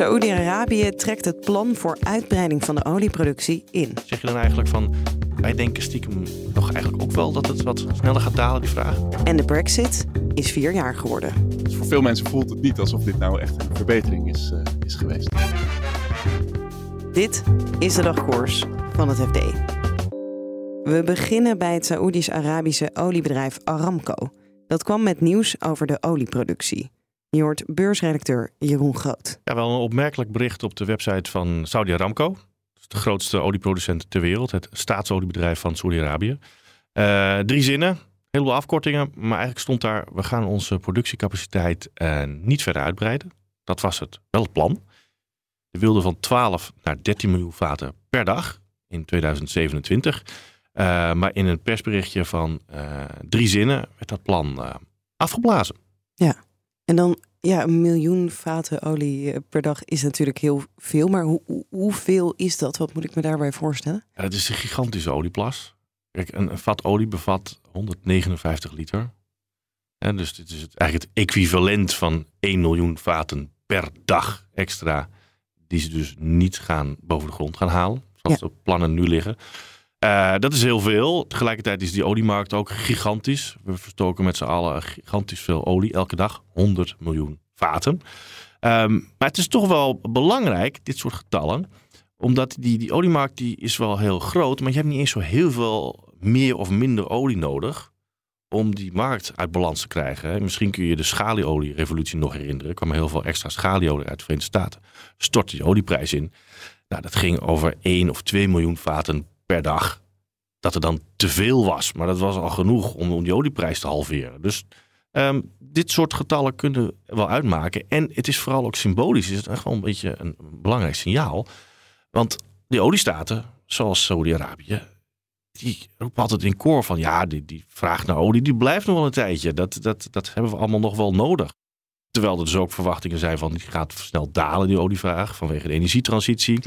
Saoedi-Arabië trekt het plan voor uitbreiding van de olieproductie in. Zeg je dan eigenlijk van, wij denken stiekem nog eigenlijk ook wel dat het wat sneller gaat dalen, die vraag? En de brexit is vier jaar geworden. Dus voor veel mensen voelt het niet alsof dit nou echt een verbetering is, uh, is geweest. Dit is de dagkoers van het FD. We beginnen bij het Saoedisch-Arabische oliebedrijf Aramco. Dat kwam met nieuws over de olieproductie. Je hoort beursredacteur Jeroen Groot. Ja, wel een opmerkelijk bericht op de website van Saudi Aramco. De grootste olieproducent ter wereld. Het staatsoliebedrijf van Saudi-Arabië. Uh, drie zinnen, heleboel afkortingen. Maar eigenlijk stond daar, we gaan onze productiecapaciteit uh, niet verder uitbreiden. Dat was het, wel het plan. We wilden van 12 naar 13 miljoen vaten per dag in 2027. Uh, maar in een persberichtje van drie zinnen werd dat plan afgeblazen. Ja. En dan, ja, een miljoen vaten olie eh, per dag is natuurlijk heel veel. Maar hoe, hoeveel is dat? Wat moet ik me daarbij voorstellen? Ja, het is een gigantische olieplas. Kijk, een, vat olie bevat 159 liter. En dus dit is het, eigenlijk het equivalent van 1 miljoen vaten per dag extra. Die ze dus niet gaan boven de grond gaan halen. Zoals de plannen nu liggen. Uh, dat is heel veel. Tegelijkertijd is die oliemarkt ook gigantisch. We verstoken met z'n allen gigantisch veel olie elke dag. 100 miljoen vaten. Um, maar het is toch wel belangrijk, dit soort getallen. Omdat die, die oliemarkt die is wel heel groot. Maar je hebt niet eens zo heel veel meer of minder olie nodig. Om die markt uit balans te krijgen. Misschien kun je de schalieolie-revolutie nog herinneren. Er kwam heel veel extra schalieolie uit de Verenigde Staten. Stortte die olieprijs in. Nou, dat ging over 1 of 2 miljoen vaten per dag. Dat er dan te veel was. Maar dat was al genoeg om, om die olieprijs te halveren. Dus um, dit soort getallen kunnen wel uitmaken. En het is vooral ook symbolisch. Is het echt wel een beetje een belangrijk signaal. Want die oliestaten, zoals Saudi-Arabië, die roepen altijd in koor van ja, die, die vraag naar olie, die blijft nog wel een tijdje. Dat, dat, dat hebben we allemaal nog wel nodig. Terwijl er dus ook verwachtingen zijn van die gaat snel dalen, die olievraag, vanwege de energietransitie.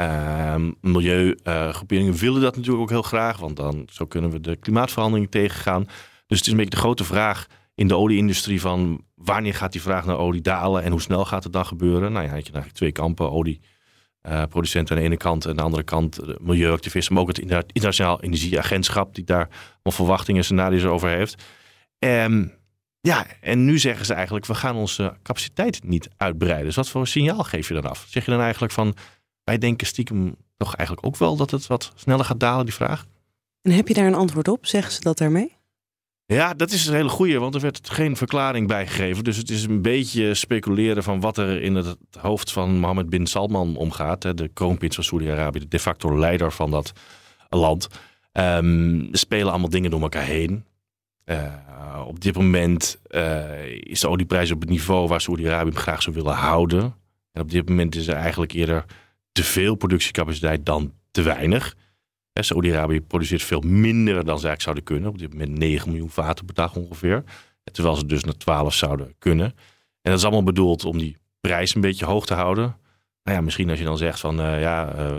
Uh, milieugroeperingen willen dat natuurlijk ook heel graag, want dan zo kunnen we de klimaatverandering tegengaan. Dus het is een beetje de grote vraag in de olieindustrie van wanneer gaat die vraag naar olie dalen en hoe snel gaat het dan gebeuren? Nou ja, je eigenlijk twee kampen, olieproducenten aan de ene kant en aan de andere kant de milieuactivisten, maar ook het internationaal energieagentschap die daar al verwachtingen en scenario's over heeft. Um, ja, en nu zeggen ze eigenlijk, we gaan onze capaciteit niet uitbreiden. Dus wat voor signaal geef je dan af? Zeg je dan eigenlijk van, wij denken stiekem toch eigenlijk ook wel dat het wat sneller gaat dalen, die vraag. En heb je daar een antwoord op? Zeggen ze dat daarmee? Ja, dat is een hele goeie, want er werd geen verklaring bijgegeven. Dus het is een beetje speculeren van wat er in het hoofd van Mohammed bin Salman omgaat. De kroonprins van Saudi-Arabië, de de facto leider van dat land. Um, er spelen allemaal dingen door elkaar heen. Uh, op dit moment uh, is de olieprijs op het niveau waar Saudi-Arabië hem graag zou willen houden. En op dit moment is er eigenlijk eerder te veel productiecapaciteit dan te weinig. Saudi-Arabië produceert veel minder dan ze eigenlijk zouden kunnen. Op dit moment 9 miljoen vaten per dag ongeveer. Terwijl ze dus naar 12 zouden kunnen. En dat is allemaal bedoeld om die prijs een beetje hoog te houden. Nou ja, misschien als je dan zegt van uh, ja, uh, uh,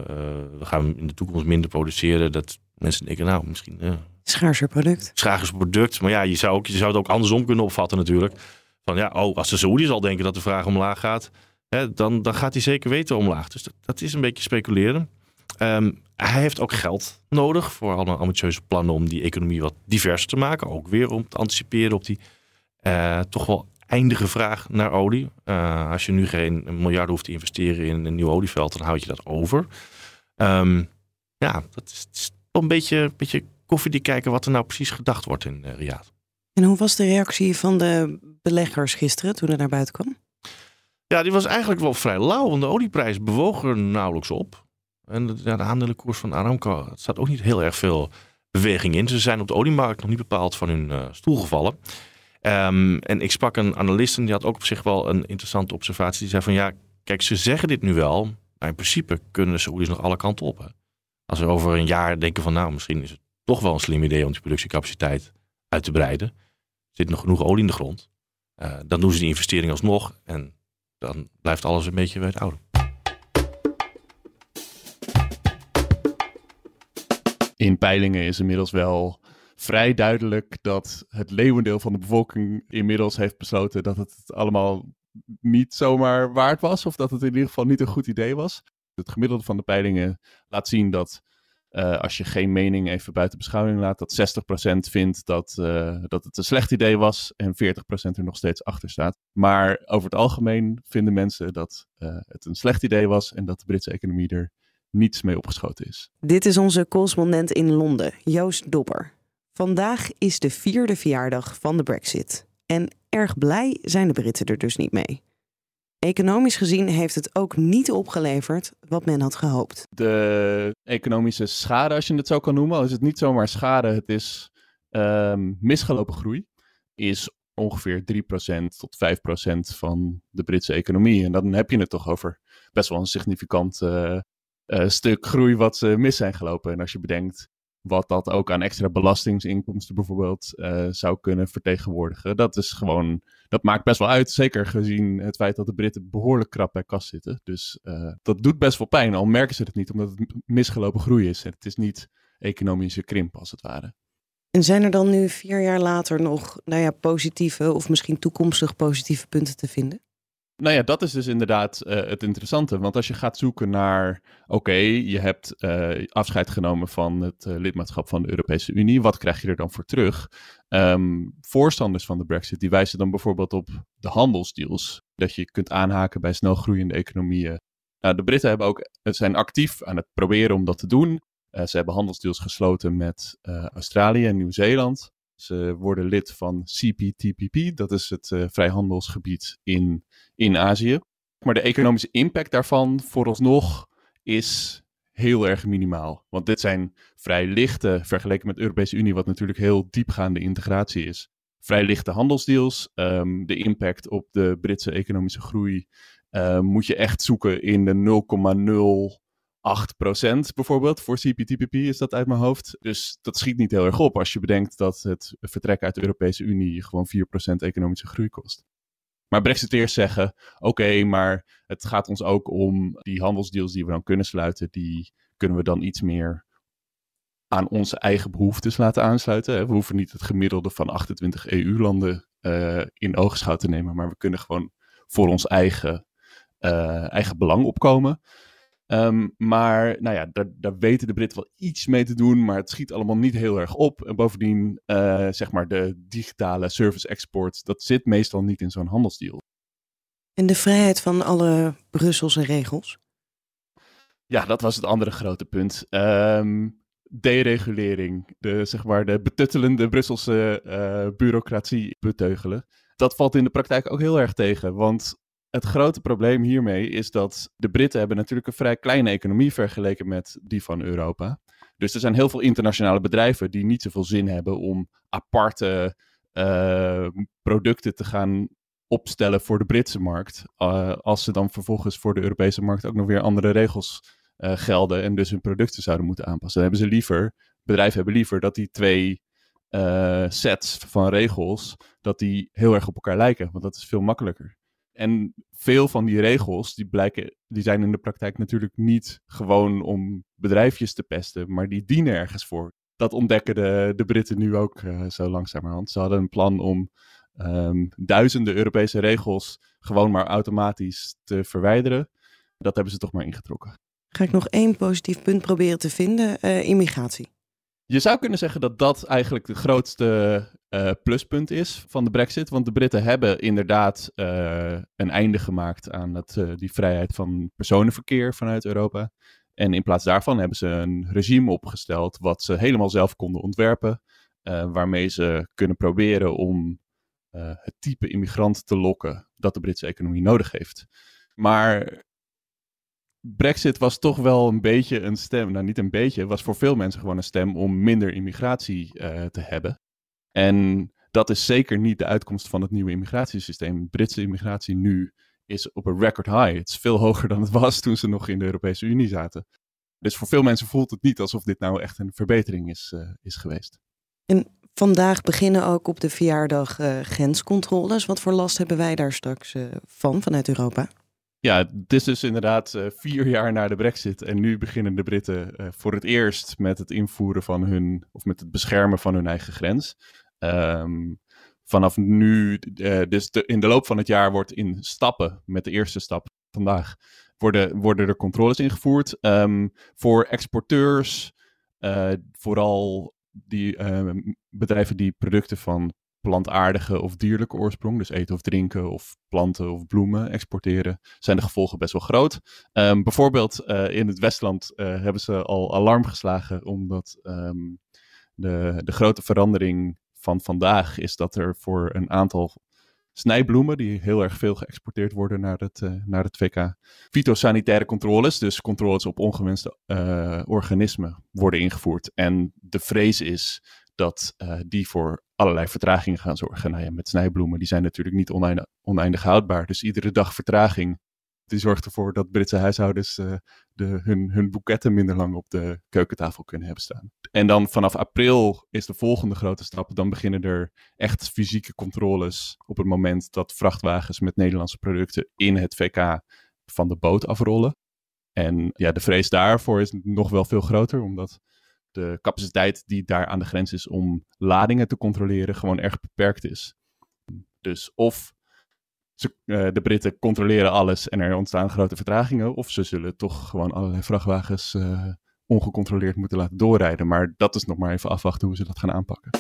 we gaan in de toekomst minder produceren. Dat mensen denken, nou, misschien. Schaarser product. Schaarser product. Maar ja, je zou, ook, je zou het ook andersom kunnen opvatten natuurlijk. Van ja, oh, als de Saoedi's al denken dat de vraag omlaag gaat dan, dan gaat hij zeker weten omlaag. Dus dat, is een beetje speculeren. Um, hij heeft ook geld nodig voor allemaal ambitieuze plannen om die economie wat diverser te maken. Ook weer om te anticiperen op die uh, toch wel eindige vraag naar olie. Uh, als je nu geen miljarden hoeft te investeren in een nieuw olieveld, dan houd je dat over. Um, ja, dat is, is een beetje, beetje koffiedik kijken wat er nou precies gedacht wordt in uh, Riyadh. En hoe was de reactie van de beleggers gisteren toen het naar buiten kwam? Ja, die was eigenlijk wel vrij lauw, want de olieprijs bewoog er nauwelijks op. En de, ja, de aandelenkoers van Aramco, staat ook niet heel erg veel beweging in. Ze zijn op de oliemarkt nog niet bepaald van hun uh, stoel gevallen. Ehm, en ik sprak een analist en die had ook op zich wel een interessante observatie. Die zei van ja, kijk, ze zeggen dit nu wel, maar in principe kunnen de Saoedi's nog alle kanten op. Als we over een jaar denken van nou, misschien is het toch wel een slim idee om die productiecapaciteit uit te breiden. Zit nog genoeg olie in de grond. Uh, dan doen ze die investering alsnog en dan blijft alles een beetje bij het oude. In peilingen is inmiddels wel vrij duidelijk dat het leeuwendeel van de bevolking inmiddels heeft besloten dat het allemaal niet zomaar waard was. Of dat het in ieder geval niet een goed idee was. Het gemiddelde van de peilingen laat zien dat uh, als je geen mening even buiten beschouwing laat, dat 60% vindt dat, uh, dat het een slecht idee was en 40% er nog steeds achter staat. Maar over het algemeen vinden mensen dat uh, het een slecht idee was en dat de Britse economie er niets mee opgeschoten is. Dit is onze correspondent in Londen, Joost Dobber. Vandaag is de vierde verjaardag van de Brexit. En erg blij zijn de Britten er dus niet mee. Economisch gezien heeft het ook niet opgeleverd wat men had gehoopt. De economische schade, als je het zo kan noemen, is het niet zomaar schade, het is um, misgelopen groei, is ongeveer 3% tot 5% van de Britse economie. En dan heb je het toch over best wel een significant uh, uh, stuk groei wat ze mis zijn gelopen. En als je bedenkt wat dat ook aan extra belastingsinkomsten bijvoorbeeld uh, zou kunnen vertegenwoordigen. Dat is gewoon, dat maakt best wel uit. Zeker gezien het feit dat de Britten behoorlijk krap bij kas zitten. Dus uh, dat doet best wel pijn, al merken ze het niet, omdat het misgelopen groei is. Het is niet economische krimp als het ware. En zijn er dan nu vier jaar later nog nou ja, positieve of misschien toekomstig positieve punten te vinden? Nou ja, dat is dus inderdaad uh, het interessante. Want als je gaat zoeken naar, oké, je hebt uh, afscheid genomen van het uh, lidmaatschap van de Europese Unie, wat krijg je er dan voor terug? Um, voorstanders van de Brexit, die wijzen dan bijvoorbeeld op de handelsdeals, dat je kunt aanhaken bij snel groeiende economieën. Nou, de Britten hebben ook, zijn actief aan het proberen om dat te doen. ze hebben handelsdeals gesloten met Australië en Nieuw-Zeeland. Ze worden lid van CPTPP, dat is het uh, vrijhandelsgebied in, in Azië. Maar de economische impact daarvan vooralsnog is heel erg minimaal. Want dit zijn vrij lichte, vergeleken met de Europese Unie, wat natuurlijk heel diepgaande integratie is. Vrij lichte handelsdeals. Um, de impact op de Britse economische groei uh, moet je echt zoeken in de 0,0 8% bijvoorbeeld. Voor CPTPP is dat uit mijn hoofd. Dus dat schiet niet heel erg op als je bedenkt dat het vertrek uit de Europese Unie gewoon 4% economische groei kost. Maar Brexiteers zeggen: oké, maar het gaat ons ook om die handelsdeals die we dan kunnen sluiten, die kunnen we dan iets meer aan onze eigen behoeftes laten aansluiten. We hoeven niet het gemiddelde van 28 EU-landen uh, in oogschouw te nemen, maar we kunnen gewoon voor ons eigen, uh, eigen belang opkomen. Um, maar nou ja, daar, daar, weten de Britten wel iets mee te doen, maar het schiet allemaal niet heel erg op. En bovendien, uh, zeg maar, de digitale service export, dat zit meestal niet in zo'n handelsdeal. En de vrijheid van alle Brusselse regels? Ja, dat was het andere grote punt. Um, deregulering, de, zeg maar, de betuttelende Brusselse uh, bureaucratie beteugelen. Dat valt in de praktijk ook heel erg tegen, want het grote probleem hiermee is dat de Britten hebben natuurlijk een vrij kleine economie vergeleken met die van Europa. Dus er zijn heel veel internationale bedrijven die niet zoveel zin hebben om aparte uh, producten te gaan opstellen voor de Britse markt. Uh, als ze dan vervolgens voor de Europese markt ook nog weer andere regels uh, gelden en dus hun producten zouden moeten aanpassen. Dan hebben ze liever, bedrijven hebben liever dat die twee sets van regels, dat die heel erg op elkaar lijken. Want dat is veel makkelijker. En veel van die regels, die, blijken, die zijn in de praktijk natuurlijk niet gewoon om bedrijfjes te pesten, maar die dienen ergens voor. Dat ontdekken de, de Britten nu ook uh, zo langzamerhand. Ze hadden een plan om um, duizenden Europese regels gewoon maar automatisch te verwijderen. Dat hebben ze toch maar ingetrokken. Ga ik nog één positief punt proberen te vinden: uh, immigratie. Je zou kunnen zeggen dat dat eigenlijk de grootste uh, pluspunt is van de Brexit. Want de Britten hebben inderdaad uh, een einde gemaakt aan het, uh, die vrijheid van personenverkeer vanuit Europa. En in plaats daarvan hebben ze een regime opgesteld wat ze helemaal zelf konden ontwerpen. waarmee ze kunnen proberen om het type immigrant te lokken dat de Britse economie nodig heeft. Maar Brexit was toch wel een beetje een stem. Nou, niet een beetje. was voor veel mensen gewoon een stem om minder immigratie uh, te hebben. En dat is zeker niet de uitkomst van het nieuwe immigratiesysteem. Britse immigratie nu is op een record high. Het is veel hoger dan het was toen ze nog in de Europese Unie zaten. Dus voor veel mensen voelt het niet alsof dit nou echt een verbetering is, uh, is geweest. En vandaag beginnen ook op de verjaardag uh, grenscontroles. Wat voor last hebben wij daar straks van vanuit Europa? Ja, het is dus inderdaad vier jaar na de brexit. En nu beginnen de Britten voor het eerst met het invoeren van hun, of met het beschermen van hun eigen grens. Um, vanaf nu, uh, dus in de loop van het jaar wordt in stappen, met de eerste stap vandaag, worden, worden er controles ingevoerd. Um, voor exporteurs, vooral die uh, bedrijven die producten van plantaardige of dierlijke oorsprong, dus eten of drinken of planten of bloemen exporteren, zijn de gevolgen best wel groot. Um, bijvoorbeeld in het Westland hebben ze al alarm geslagen omdat um, de, de grote verandering van vandaag is dat er voor een aantal snijbloemen, die heel erg veel geëxporteerd worden naar het, uh, naar het VK, fytosanitaire controles, dus controles op ongewenste organismen, worden ingevoerd. En de vrees is dat uh, die voor allerlei vertragingen gaan zorgen. Nou ja, met snijbloemen, die zijn natuurlijk niet oneindig, oneindig houdbaar. Dus iedere dag vertraging die zorgt ervoor dat Britse huishoudens uh, de, hun, hun boeketten minder lang op de keukentafel kunnen hebben staan. En dan vanaf april is de volgende grote stap. Dan beginnen er echt fysieke controles op het moment dat vrachtwagens met Nederlandse producten in het VK van de boot afrollen. En ja, de vrees daarvoor is nog wel veel groter, omdat de capaciteit die daar aan de grens is om ladingen te controleren gewoon erg beperkt is. Dus of ze, uh, de Britten controleren alles en er ontstaan grote vertragingen. Of ze zullen toch gewoon allerlei vrachtwagens uh, ongecontroleerd moeten laten doorrijden. Maar dat is nog maar even afwachten hoe ze dat gaan aanpakken.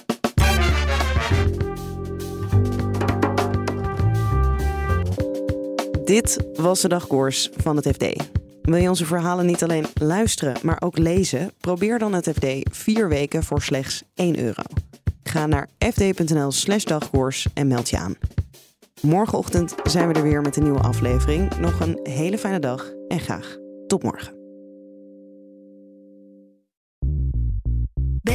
Dit was de dagkoers van het FD. Wil je onze verhalen niet alleen luisteren, maar ook lezen? Probeer dan het FD vier weken voor slechts 1 euro. Ga naar fd.nl/slash dagkoers en meld je aan. Morgenochtend zijn we er weer met een nieuwe aflevering. Nog een hele fijne dag en graag tot morgen.